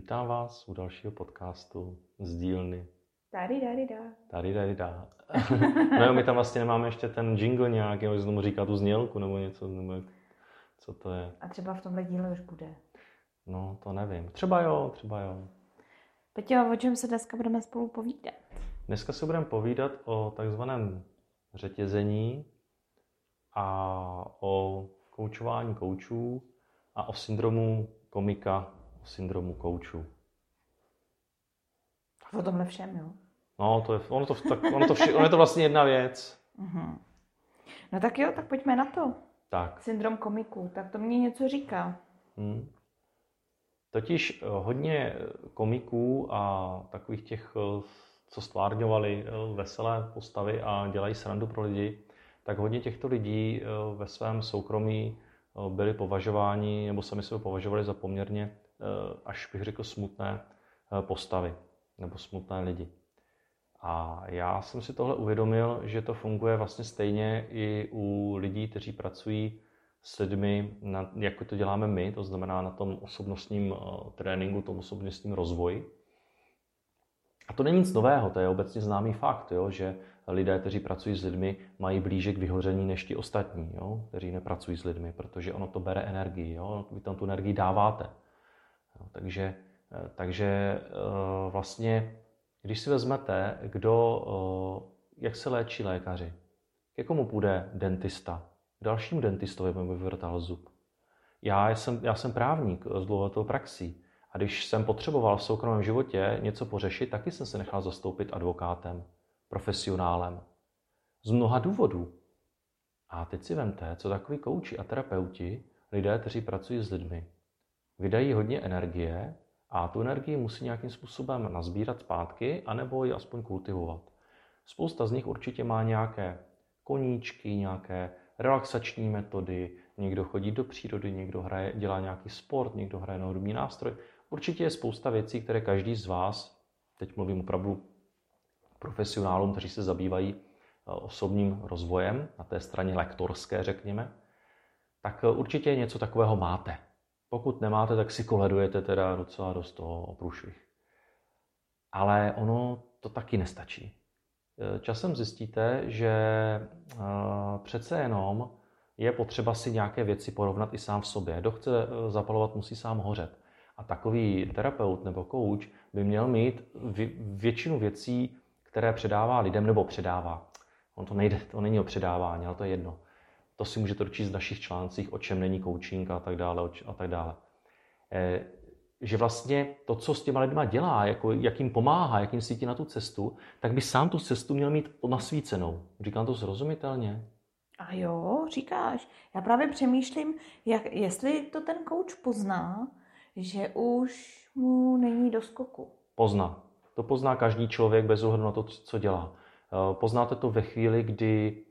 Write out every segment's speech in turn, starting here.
Vítám vás u dalšího podcastu z dílny. Tady, tady, dá. Tady, tady, dá. no my tam vlastně nemáme ještě ten jingle nějaký, aby tomu říká tu znělku nebo něco, nebo jak, co to je. A třeba v tomhle díle už bude. No, to nevím. Třeba jo, třeba jo. Peťo, o čem se dneska budeme spolu povídat? Dneska se budeme povídat o takzvaném řetězení a o koučování koučů a o syndromu komika, o syndromu koučů. O tomhle všem, jo? No, to je, ono, to, tak, ono, to vše, ono je to vlastně jedna věc. Mhm. No tak jo, tak pojďme na to. Tak. Syndrom komiků, tak to mě něco říká. Hmm. Totiž eh, hodně komiků a takových těch, eh, co stvárňovali eh, veselé postavy a dělají srandu pro lidi, tak hodně těchto lidí ve svém soukromí byli považováni, nebo sami sebe považovali za poměrně, až bych řekl, smutné postavy nebo smutné lidi. A já jsem si tohle uvědomil, že to funguje vlastně stejně i u lidí, kteří pracují s lidmi, na, jako to děláme my, to znamená na tom osobnostním tréninku, tom osobnostním rozvoji. A to není nic nového, to je obecně známý fakt, jo, že lidé, kteří pracují s lidmi, mají blíže k vyhoření než ti ostatní, jo, kteří nepracují s lidmi, protože ono to bere energii, jo, vy tam tu energii dáváte. Jo, takže, eh, takže eh, vlastně, když si vezmete, kdo, eh, jak se léčí lékaři, k jakomu půjde dentista, k dalšímu dentistovi by vyvrtal zub. Já jsem, já jsem právník s dlouholetou praxí. A když jsem potřeboval v soukromém životě něco pořešit, taky jsem se nechal zastoupit advokátem, profesionálem. Z mnoha důvodů. A teď si vemte, co takový kouči a terapeuti, lidé, kteří pracují s lidmi, vydají hodně energie a tu energii musí nějakým způsobem nazbírat zpátky, anebo ji aspoň kultivovat. Spousta z nich určitě má nějaké koníčky, nějaké relaxační metody, někdo chodí do přírody, někdo hraje, dělá nějaký sport, někdo hraje na hudební nástroj. Určitě je spousta věcí, které každý z vás, teď mluvím opravdu profesionálům, kteří se zabývají eh, osobním rozvojem, na té straně lektorské, řekněme, tak eh, určitě něco takového máte. Pokud nemáte, tak si koledujete teda docela dost toho o průšvih. Ale ono to taky nestačí. Eh, časem zjistíte, že přece jenom je potřeba si nějaké věci porovnat i sám v sobě. Kdo chce zapalovat, musí sám hořet. A takový terapeut nebo coach by měl mít většinu věcí, které předává lidem nebo předává. On to nejde, to není o předávání, ale to je jedno. To si můžete dočíst v našich článcích, o čem není coaching a tak dále. A tak dále. E, že vlastně to, co s těma lidma dělá, jako, jak jim pomáhá, jak jim svítí na tu cestu, tak by sám tu cestu měl mít nasvícenou. Říkám to zrozumitelně? A jo, říkáš. Já právě přemýšlím, jak, jestli to ten coach pozná, že už mu není do skoku. Pozná. To pozná každý člověk bez ohledu na to, co dělá. Eh, poznáte to ve chvíli, kdy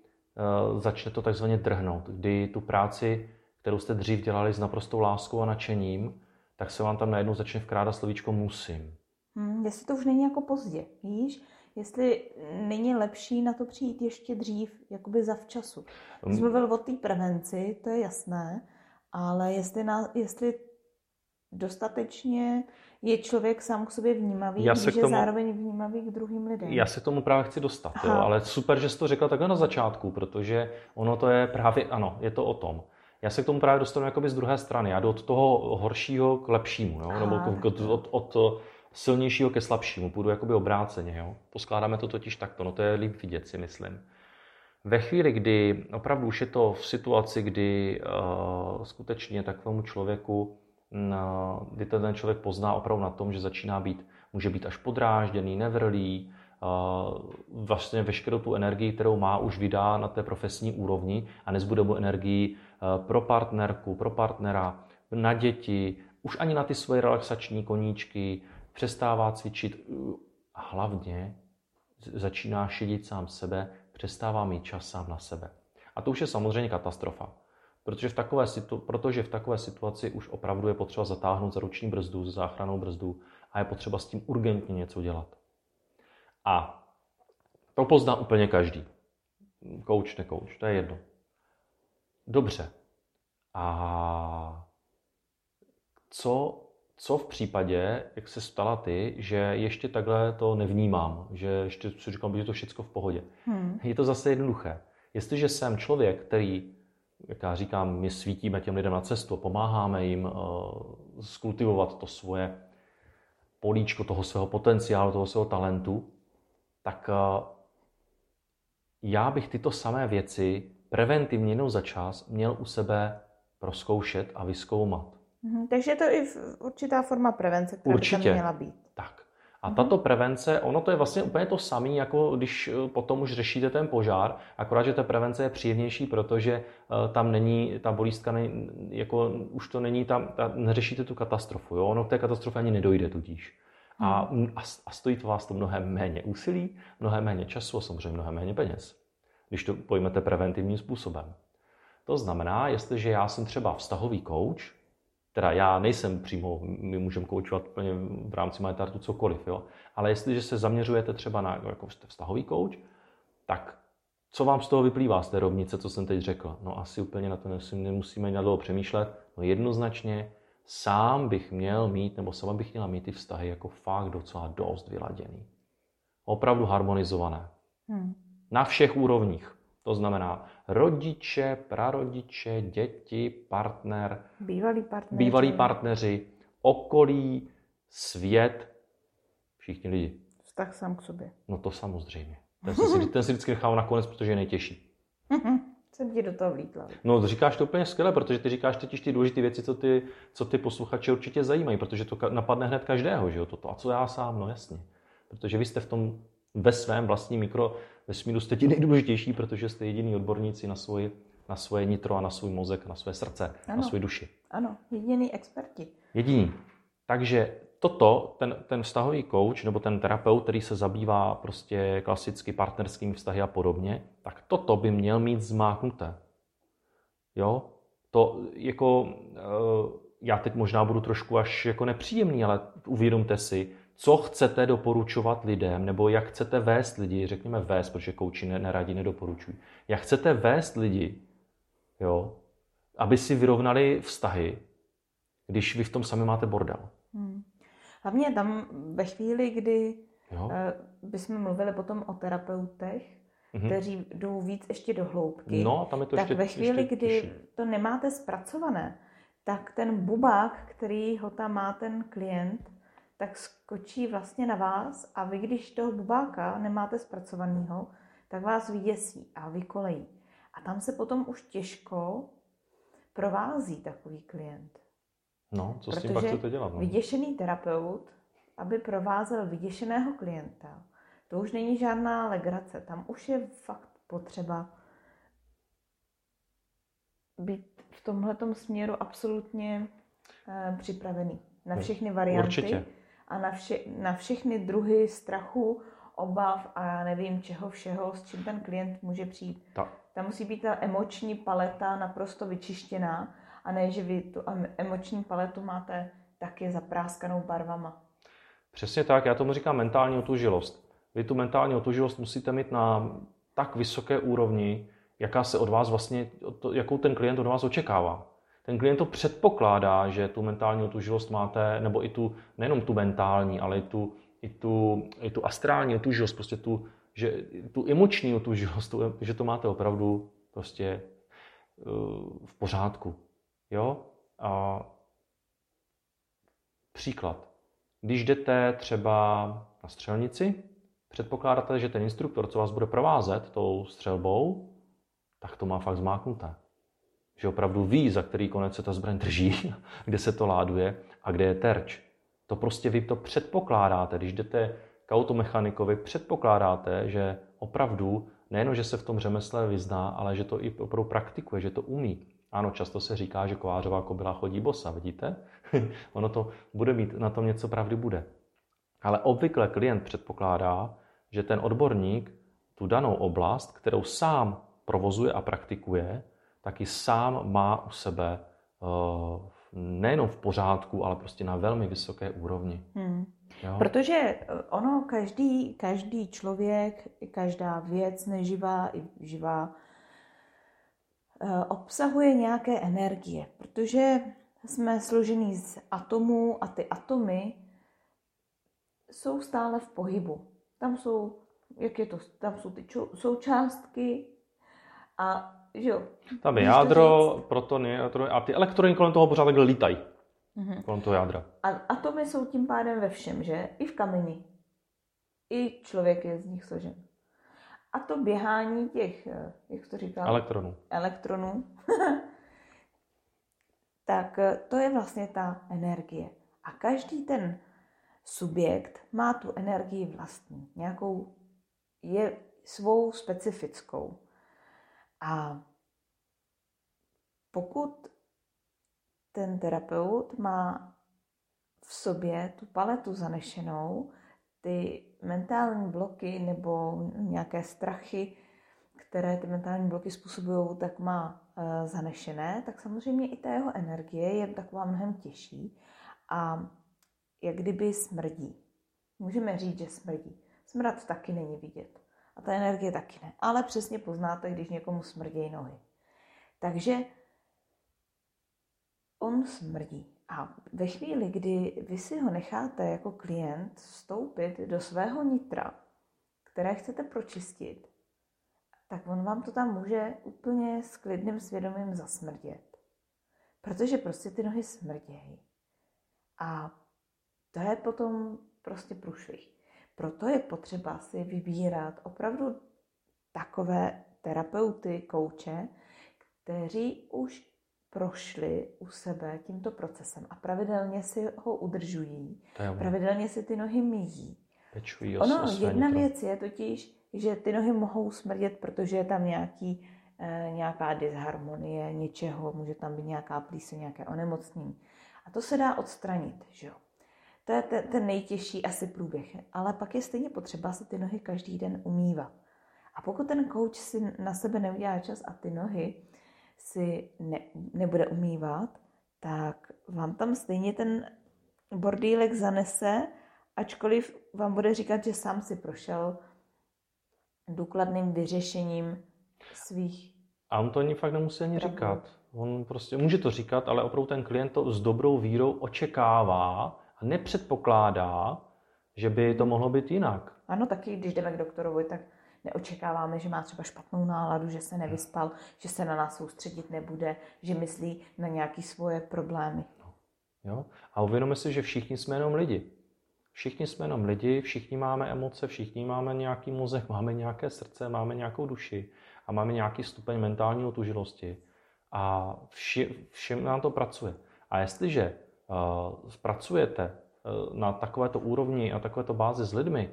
začne to takzvaně drhnout, kdy tu práci, kterou jste dřív dělali s naprostou láskou a nadšením, tak se vám tam najednou začne vkrádat slovíčko musím. Hmm, jestli to už není jako pozdě, víš? Jestli není lepší na to přijít ještě dřív, jakoby zavčasu. Jsi mluvil o té prevenci, to je jasné, ale jestli, na, jestli dostatečně je člověk sám k sobě vnímavý, já když tomu, je zároveň vnímavý k druhým lidem. Já se tomu právě chci dostat, jo, ale super, že jsi to řekla takhle na začátku, protože ono to je právě, ano, je to o tom. Já se k tomu právě dostanu jakoby z druhé strany. Já jdu od toho horšího k lepšímu, jo? nebo k, od, od, od silnějšího ke slabšímu. Půjdu jakoby obráceně. Jo? Poskládáme to totiž takto, no to je líp vidět si myslím. Ve chvíli, kdy opravdu už je to v situaci, kdy uh, skutečně takovému člověku kdy ten člověk pozná opravdu na tom, že začíná být, může být až podrážděný, nevrlý, vlastně veškerou tu energii, kterou má, už vydá na té profesní úrovni a nezbude mu energii pro partnerku, pro partnera, na děti, už ani na ty svoje relaxační koníčky, přestává cvičit a hlavně začíná šidit sám sebe, přestává mít čas sám na sebe. A to už je samozřejmě katastrofa. Protože v, takové situ, protože v takové situaci už opravdu je potřeba zatáhnout za ruční brzdu, za záchranou brzdu a je potřeba s tím urgentně něco dělat. A to pozná úplně každý. Kouč, ne kouč, to je jedno. Dobře. A co, co v případě, jak se stala ty, že ještě takhle to nevnímám, že ještě si říkám, že je to všechno v pohodě. Hmm. Je to zase jednoduché. Jestliže jsem člověk, který, jak já říkám, my svítíme těm lidem na cestu, pomáháme jim skultivovat to svoje políčko toho svého potenciálu, toho svého talentu, tak uh, já bych tyto samé věci preventivně jenom za čas měl u sebe proskoušet a vyskoumat. Mhm, takže je to i určitá forma prevence, která Určitě. by tam měla být. A tato prevence, ono to je vlastně úplně to samé, jako když eh, potom už řešíte ten požár, akorát, že ta prevence je příjemnější, protože eh, tam není, ta bolístka, není, jako už to není tam, ta, neřešíte tu katastrofu, jo? ono k té katastrofě ani nedojde tudíž. A, hmm. a, a stojí to vás to mnohem méně úsilí, mnohem méně času a samozřejmě mnohem méně peněz, když to pojmete preventivním způsobem. To znamená, jestliže já jsem třeba vztahový coach, teda já nejsem přímo, my můžeme koučovat plně v rámci Majtartu cokoliv, jo? ale jestliže se zaměřujete třeba na jako vztahový kouč, tak co vám z toho vyplývá z té rovnice, co jsem teď řekl? No asi úplně na to nemusíme na dlouho přemýšlet. No jednoznačně sám bych měl mít, nebo sama bych měla mít ty vztahy jako fakt docela dost vyladěný. Opravdu harmonizované. Hmm. Na všech úrovních. To znamená rodiče, prarodiče, děti, partner, bývalí partneři, bývalí partneři okolí, svět, všichni lidi. Vztah sám k sobě. No to samozřejmě. Ten si, ten si vždycky nechám nakonec, protože je nejtěžší. Jsem ti do toho vlítla. No, říkáš to úplně skvěle, protože ty říkáš totiž ty důležité věci, co ty, co ty posluchače určitě zajímají, protože to napadne hned každého, že jo, toto. A co já sám, no jasně. Protože vy jste v tom ve svém vlastním mikro vesmíru jste ti nejdůležitější, protože jste jediný odborníci na, svoj, na svoje nitro a na svůj mozek, na své srdce, ano. na svůj duši. Ano, jediný experti. Jediný. Takže toto, ten, ten vztahový coach nebo ten terapeut, který se zabývá prostě klasicky partnerskými vztahy a podobně, tak toto by měl mít zmáknuté. Jo? To jako, eh, já teď možná budu trošku až jako nepříjemný, ale uvědomte si, co chcete doporučovat lidem, nebo jak chcete vést lidi, řekněme vést, protože kouči neradí nedoporučují, jak chcete vést lidi, jo, aby si vyrovnali vztahy, když vy v tom sami máte bordel. Hmm. Hlavně tam ve chvíli, kdy jo. Eh, bychom mluvili potom o terapeutech, mm-hmm. kteří jdou víc ještě do hloubky, no, tam je to tak ještě, ve chvíli, ještě kdy těžší. to nemáte zpracované, tak ten bubák, který ho tam má ten klient, tak skočí vlastně na vás a vy, když toho bubáka nemáte zpracovaného, tak vás vyděsí a vykolejí. A tam se potom už těžko provází takový klient. No, co s tím pak chcete dělat? No? vyděšený terapeut, aby provázel vyděšeného klienta, to už není žádná legrace. Tam už je fakt potřeba být v tomhle směru absolutně eh, připravený na všechny varianty. Určitě a na, vše, na všechny druhy strachu, obav a já nevím čeho všeho, s čím ten klient může přijít. Ta. Tam musí být ta emoční paleta naprosto vyčištěná a ne, že vy tu emoční paletu máte taky zapráskanou barvama. Přesně tak, já tomu říkám mentální otužilost. Vy tu mentální otužilost musíte mít na tak vysoké úrovni, jaká se od vás vlastně, jakou ten klient od vás očekává ten klient to předpokládá, že tu mentální otužilost máte, nebo i tu, nejenom tu mentální, ale i tu, i tu, i tu astrální otužilost, prostě tu, že, tu emoční otužilost, tu, že to máte opravdu prostě uh, v pořádku. Jo? A příklad. Když jdete třeba na střelnici, předpokládáte, že ten instruktor, co vás bude provázet tou střelbou, tak to má fakt zmáknuté že opravdu ví, za který konec se ta zbraň drží, kde se to láduje a kde je terč. To prostě vy to předpokládáte, když jdete k automechanikovi, předpokládáte, že opravdu nejenom, že se v tom řemesle vyzná, ale že to i opravdu praktikuje, že to umí. Ano, často se říká, že kovářová kobila chodí bosa, vidíte? ono to bude mít, na tom něco pravdy bude. Ale obvykle klient předpokládá, že ten odborník tu danou oblast, kterou sám provozuje a praktikuje, taky sám má u sebe uh, nejenom v pořádku, ale prostě na velmi vysoké úrovni. Hmm. Jo? Protože eh, ono, každý, každý člověk, každá věc, neživá i živá, uh, obsahuje nějaké energie, protože jsme složení z atomů a ty atomy jsou stále v pohybu. Tam jsou, jak je to, tam jsou ty součástky a že jo. Tam je jádro, protony, elektrony a ty elektrony kolem toho pořád takhle lítají. Mm-hmm. Kolem toho jádra. A atomy jsou tím pádem ve všem, že? I v kameni. I člověk je z nich složen. A to běhání těch, eh, jak to říkal? Elektronů. Elektronů. tak eh, to je vlastně ta energie. A každý ten subjekt má tu energii vlastní, nějakou je svou specifickou. A pokud ten terapeut má v sobě tu paletu zanešenou, ty mentální bloky nebo nějaké strachy, které ty mentální bloky způsobují, tak má e, zanešené, tak samozřejmě i ta jeho energie je taková mnohem těžší a jak kdyby smrdí. Můžeme říct, že smrdí. Smrad taky není vidět. A ta energie taky ne. Ale přesně poznáte, když někomu smrdějí nohy. Takže on smrdí. A ve chvíli, kdy vy si ho necháte jako klient vstoupit do svého nitra, které chcete pročistit, tak on vám to tam může úplně s klidným svědomím zasmrdět. Protože prostě ty nohy smrdějí. A to je potom prostě průšvih. Proto je potřeba si vybírat opravdu takové terapeuty, kouče, kteří už prošli u sebe tímto procesem a pravidelně si ho udržují, pravidelně si ty nohy míjí. Pečují ono, jedna nitro. věc je totiž, že ty nohy mohou smrdět, protože je tam nějaký, e, nějaká disharmonie něčeho, může tam být nějaká plíseň, nějaké onemocnění. A to se dá odstranit, že jo. To je ten, ten nejtěžší asi průběh. Ale pak je stejně potřeba si ty nohy každý den umývat. A pokud ten kouč si na sebe neudělá čas a ty nohy si ne, nebude umývat, tak vám tam stejně ten bordýlek zanese, ačkoliv vám bude říkat, že sám si prošel důkladným vyřešením svých. A on to ani fakt nemusí ani říkat. On prostě může to říkat, ale opravdu ten klient to s dobrou vírou očekává a nepředpokládá, že by to mohlo být jinak. Ano, taky když jdeme k doktorovi, tak neočekáváme, že má třeba špatnou náladu, že se nevyspal, že se na nás soustředit nebude, že myslí na nějaké svoje problémy. Jo? A uvědomíme si, že všichni jsme jenom lidi. Všichni jsme jenom lidi, všichni máme emoce, všichni máme nějaký mozek, máme nějaké srdce, máme nějakou duši a máme nějaký stupeň mentální otužilosti. A vši, všem nám to pracuje. A jestliže uh, pracujete uh, na takovéto úrovni a takovéto bázi s lidmi,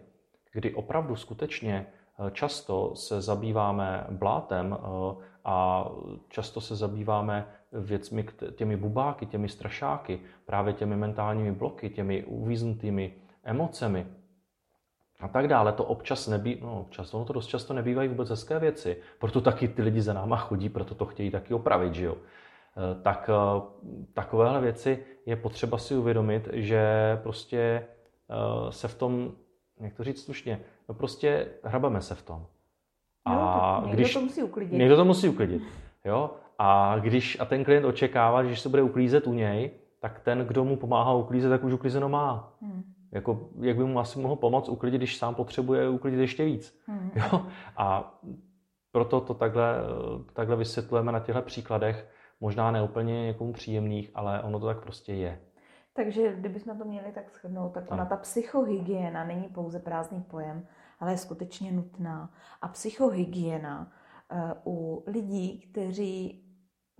kdy opravdu skutečně Často se zabýváme blátem eh, a často se zabýváme věcmi, těmi bubáky, těmi strašáky, právě těmi mentálními bloky, těmi uvíznutými emocemi a tak dále. To občas nebý, no občas, ono to dost často nebývají vůbec hezké věci, proto taky ty lidi za náma chodí, proto to chtějí taky opravit, že jo. Eh, tak eh, takovéhle věci je potřeba si uvědomit, že prostě se v tom, jak to říct slušně, No prostě hrabeme se v tom. A jo, někdo když, to musí uklidit. Někdo to musí uklidit. Jo? A když a ten klient očekává, že se bude uklízet u něj, tak ten, kdo mu pomáhá uklízet, tak už uklízeno má. Hmm. Jako, jak by mu asi mohl pomoct uklidit, když sám potřebuje uklidit ještě víc. Hmm. Jo? A proto to takhle, takhle vysvětlujeme na těchto příkladech, možná neúplně někomu příjemných, ale ono to tak prostě je. Takže kdybychom to měli tak shrnout, tak ona ta psychohygiena není pouze prázdný pojem, ale je skutečně nutná. A psychohygiena eh, u lidí, kteří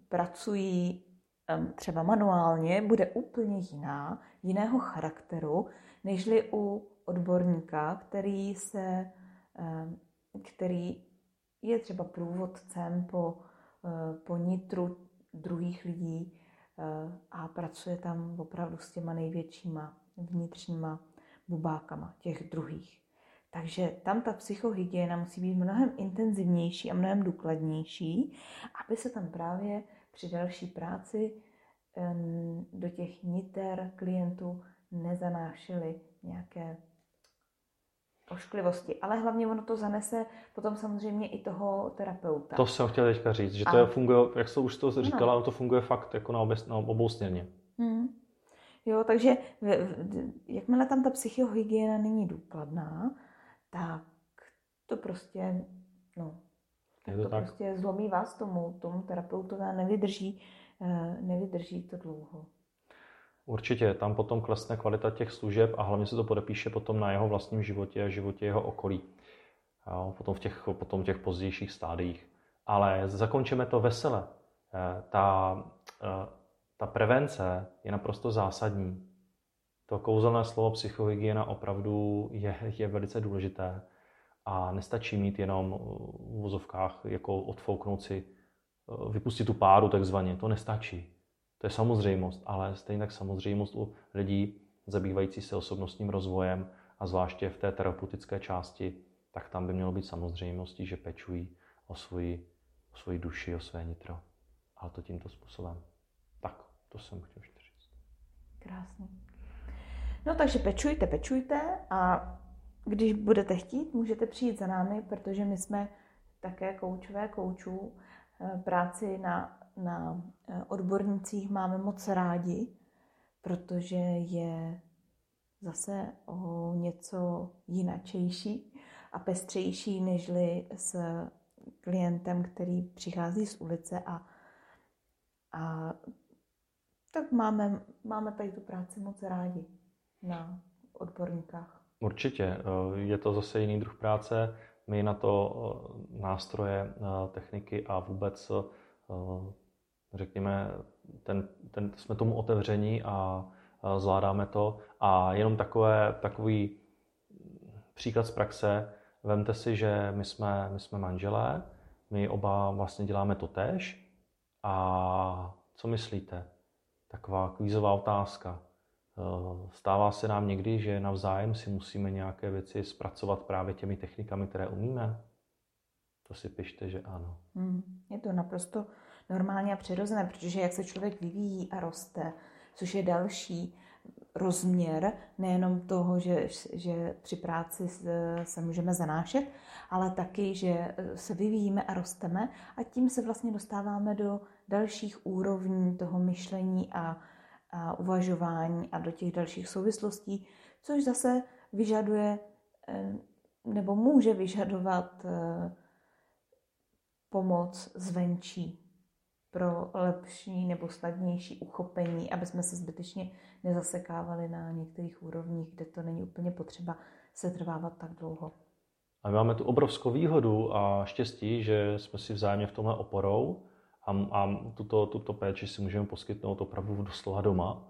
pracují třeba manuálně, bude úplně jiná, jiného charakteru, nežli u odborníka, který se, který je třeba průvodcem po, eh, po nitru druhých lidí, Eh, a pracuje tam opravdu s těma největšíma vnitřníma bubákama těch druhých. Takže tam ta psychohygiena musí být mnohem intenzivnější a mnohem důkladnější, aby se tam právě při další práci do těch niter klientů nezanášely nějaké ošklivosti. Ale hlavně ono to zanese potom samozřejmě i toho terapeuta. To jsem chtěl teďka říct, že to a... funguje, jak jsi už to říkala, no. to funguje fakt jako na, obě, na obou směrně. Hmm. Jo, takže jakmile tam ta psychohygiena není důkladná, tak to prostě, no, je to, to tak? prostě zlomí vás tomu, tomu terapeutovi a nevydrží, eh, nevydrží to dlouho. Určitě, tam potom klesne kvalita těch služeb a hlavně se to podepíše potom na jeho vlastním životě a životě jeho okolí. Jo, potom, v těch, potom v těch pozdějších stádiích. Ale zakončíme to vesele. Eh, ta, eh, ta prevence je naprosto zásadní. To kouzelné slovo psychohygiena opravdu je, je velice důležité a nestačí mít jenom v vozovkách jako odfouknout si, eh, vypustit tu páru takzvaně. To nestačí. To je samozřejmost, ale stejně tak samozřejmost u lidí zabývající se osobnostním rozvojem a zvláště v té terapeutické části, tak tam by mělo být samozřejmostí, že pečují o svoji, o svoji duši, o své nitro. Ale to tímto způsobem. Tak, to jsem chtěl ještě říct. Krásně. No takže pečujte, pečujte a když budete chtít, můžete přijít za námi, protože my jsme také koučové koučů. Eh, práci na, na eh, odbornicích máme moc rádi, protože je zase o něco jinačejší a pestřejší, nežli s klientem, který přichází z ulice a, a tak máme, máme tady tu práci moc rádi na odborníkách. Určitě. Eh, je to zase jiný druh práce. My na to eh, nástroje, techniky a vůbec, řekněme, ten, ten, jsme tomu otevření a zvládáme to. A jenom takové, takový příklad z praxe. Vemte si, že my jsme, my jsme manželé, my oba vlastně děláme to tež. A co myslíte? Taková kvízová otázka. Eh, stává se nám někdy, že navzájem si musíme nějaké věci zpracovat právě těmi technikami, které umíme? To si pište, že ano. Hmm, je to naprosto normálně a přirozené, protože jak se člověk vyvíjí a roste, což je další rozměr nejenom toho, že, že při práci se můžeme zanášet, ale taky, že se vyvíjíme a rosteme a tím se vlastně dostáváme do dalších úrovní toho myšlení a a uvažování a do těch dalších souvislostí, což zase vyžaduje eh, nebo může vyžadovat eh, pomoc zvenčí pro lepší nebo snadnější uchopení, aby jsme se zbytečně nezasekávali na některých úrovních, kde to není úplně potřeba se trvávat tak dlouho. A my máme tu obrovskou výhodu a štěstí, že jsme si vzájemně v tomhle oporou a, a tuto, tuto péči si můžeme poskytnout opravdu doslova doma.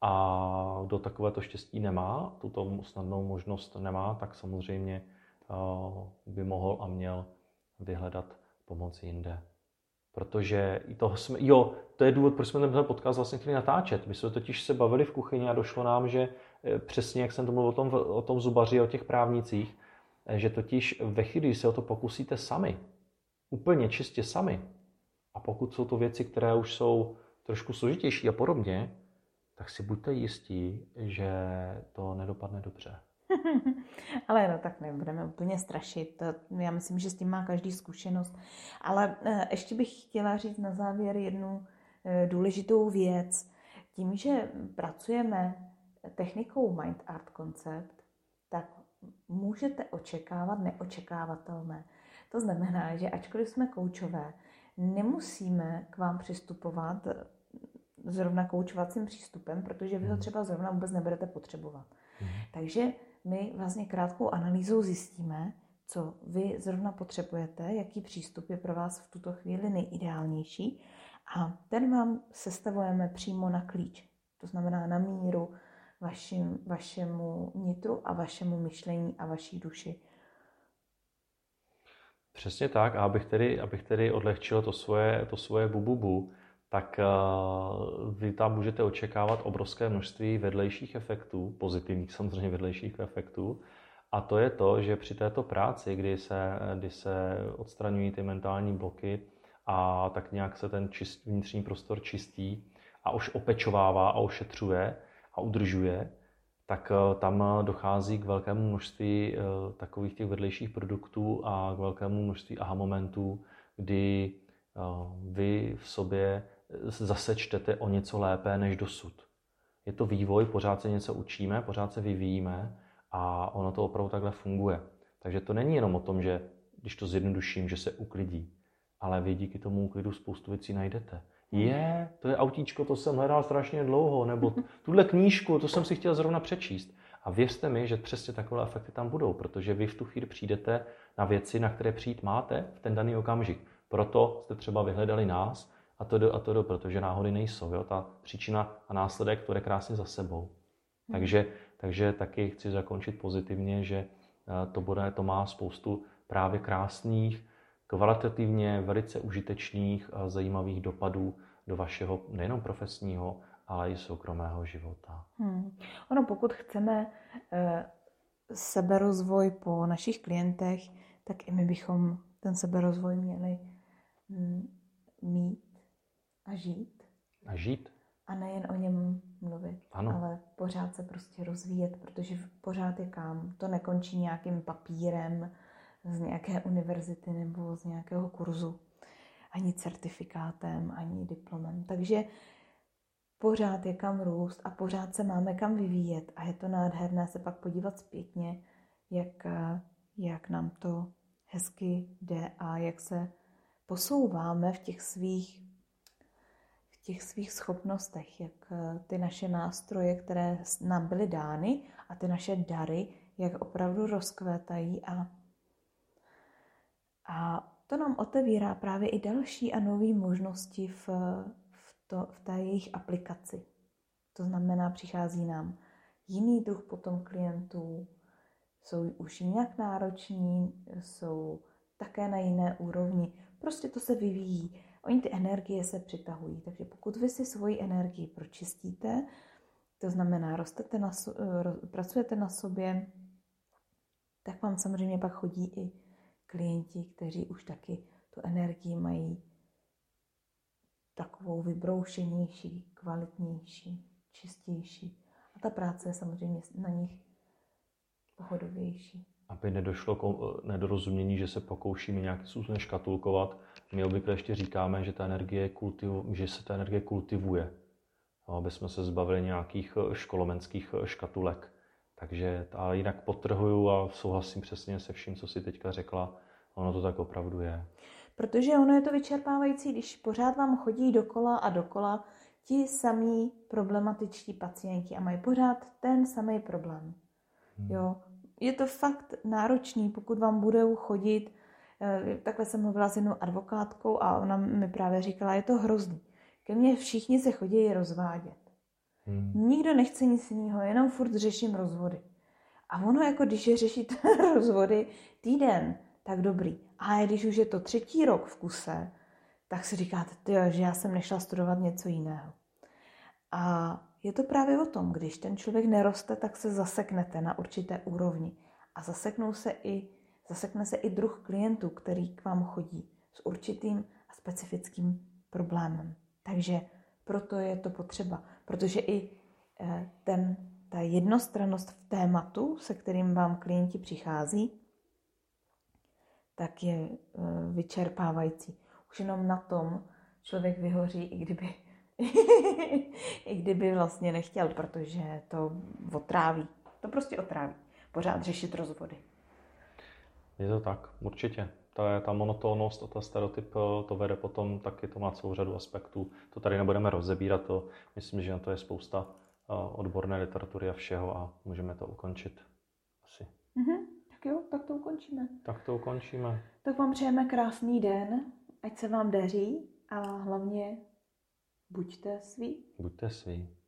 A kdo takovéto štěstí nemá, tuto snadnou možnost nemá, tak samozřejmě uh, by mohl a měl vyhledat pomoc jinde. Protože i toho jsme, jo, to je důvod, proč jsme ten podcast vlastně chtěli natáčet. My jsme totiž se bavili v kuchyni a došlo nám, že eh, přesně jak jsem to mluvil o tom, o tom zubaři, o těch právnicích, eh, že totiž ve chvíli, se o to pokusíte sami, úplně čistě sami, a pokud jsou to věci, které už jsou trošku složitější a podobně, tak si buďte jistí, že to nedopadne dobře. Ale no tak nebudeme úplně strašit. Já myslím, že s tím má každý zkušenost. Ale eh, ještě bych chtěla říct na závěr jednu eh, důležitou věc. Tím, že pracujeme technikou Mind Art Concept, tak můžete očekávat neočekávatelné. To znamená, že ačkoliv jsme koučové, nemusíme k vám přistupovat zrovna koučovacím přístupem, protože vy ho hmm. třeba zrovna vůbec nebudete potřebovat. Mm. Takže my vlastně krátkou analýzou zjistíme, co vy zrovna potřebujete, jaký přístup je pro vás v tuto chvíli nejideálnější a ten vám sestavujeme přímo na klíč. To znamená na míru vašim, vašemu nitru a vašemu myšlení a vaší duši. Přesně tak. A abych tedy, abych tedy odlehčil to svoje, to svoje bububu, tak uh, vy tam můžete očekávat obrovské množství vedlejších efektů, pozitivních samozřejmě vedlejších efektů. A to je to, že při této práci, kdy se, kdy se odstraňují ty mentální bloky a tak nějak se ten čist, vnitřní prostor čistí a už opečovává a ošetřuje a udržuje, tak eh, tam dochází k velkému množství eh, takových těch vedlejších produktů a k velkému množství aha momentů, kdy vy v sobě zase čtete o něco lépe než dosud. Je to vývoj, pořád se něco učíme, pořád se vyvíjíme a ono to opravdu takhle funguje. Takže to není jenom o tom, že když to zjednoduším, že se uklidí, ale vy díky tomu úklidu spoustu věcí najdete. Je, to je autíčko, to jsem hledal strašně dlouho, nebo tuhle knížku, to jsem si chtěl zrovna přečíst. A věřte mi, že přesně takové efekty tam budou, protože vy v tu chvíli přijdete na věci, na které přijít máte v ten daný okamžik. Proto jste třeba vyhledali nás a to do, a to do, protože náhody nejsou. Jo? Ta příčina a následek, to je krásně za sebou. Hmm. Takže, takže taky chci zakončit pozitivně, že eh, to, bude, to má spoustu právě krásných, kvalitativně velice užitečných a zajímavých dopadů do vašeho nejenom profesního, ale i soukromého života. Hmm. Ono, pokud chceme e, seberozvoj po našich klientech, tak i my bychom ten seberozvoj měli mm, mít a žít. A žít. A nejen o něm mluvit, ano. ale pořád se prostě rozvíjet, protože pořád je kam. To nekončí nějakým papírem z nějaké univerzity nebo z nějakého kurzu. Ani certifikátem, ani diplomem. Takže pořád je kam růst a pořád se máme kam vyvíjet. A je to nádherné se pak podívat zpětně, jak, jak nám to hezky jde a jak se posouváme v těch svých těch svých schopnostech, jak ty naše nástroje, které nám byly dány a ty naše dary, jak opravdu rozkvétají a, a to nám otevírá právě i další a nové možnosti v, to, v té jejich aplikaci. To znamená, přichází nám jiný druh potom klientů, jsou už jinak nároční, jsou také na jiné úrovni. Prostě to se vyvíjí. Oni ty energie se přitahují. Takže pokud vy si svoji energii pročistíte, to znamená, rostete na, pracujete na sobě, tak vám samozřejmě pak chodí i klienti, kteří už taky tu energii mají takovou vybroušenější, kvalitnější, čistější. A ta práce je samozřejmě na nich pohodovější. Aby nedošlo k nedorozumění, že se pokoušíme nějakým způsobem škatulkovat, my obvykle ještě říkáme, že, ta energie kultivu, že se ta energie kultivuje, aby jsme se zbavili nějakých eh, školomenských eh, škatulek. Takže ale jinak potrhuju a souhlasím přesně se vším, co si teďka řekla. Ono to tak opravdu je. Protože ono je to vyčerpávající, když pořád vám chodí dokola a dokola ti samí problematičtí pacienti a mají pořád ten samý problém. Hmm. Jo. Je to fakt náročný, pokud vám budou chodit, eh, takhle jsem mluvila s jednou advokátkou a ona mi právě říkala, je to hrozný. Ke mně všichni se chodí rozvádět. Hmm. Nikdo nechce nic jiného, jenom furt řeším rozvody. A ono jako když je řešit rozvody týden, tak dobrý. A když už je to třetí rok v kuse, tak si říkáte, tyjo, že já jsem nešla studovat něco jiného. A je to právě o tom, když ten člověk neroste, tak se zaseknete na určité úrovni. A zaseknou se i, zasekne se i druh klientů, který k vám chodí s určitým a specifickým problémem. Takže proto je to potřeba, protože i eh, ten, ta jednostrannost v tématu, se kterým vám klienti přichází, tak je eh, vyčerpávající. Už jenom na tom člověk vyhoří, i kdyby, i kdyby vlastně nechtěl, protože to otráví. To prostě otráví. Pořád řešit rozvody. Je to tak, určitě. Ta, ta monotónnost a ta stereotyp eh, to vede potom, taky to má celou řadu aspektů. To tady nebudeme rozebírat, to myslím, že na to je spousta eh, odborné literatury a všeho a můžeme to ukončit asi. Mm-hmm. Tak jo, tak to ukončíme. Tak to ukončíme. Tak vám přejeme krásný den, ať se vám daří a hlavně buďte svý. Buďte svý.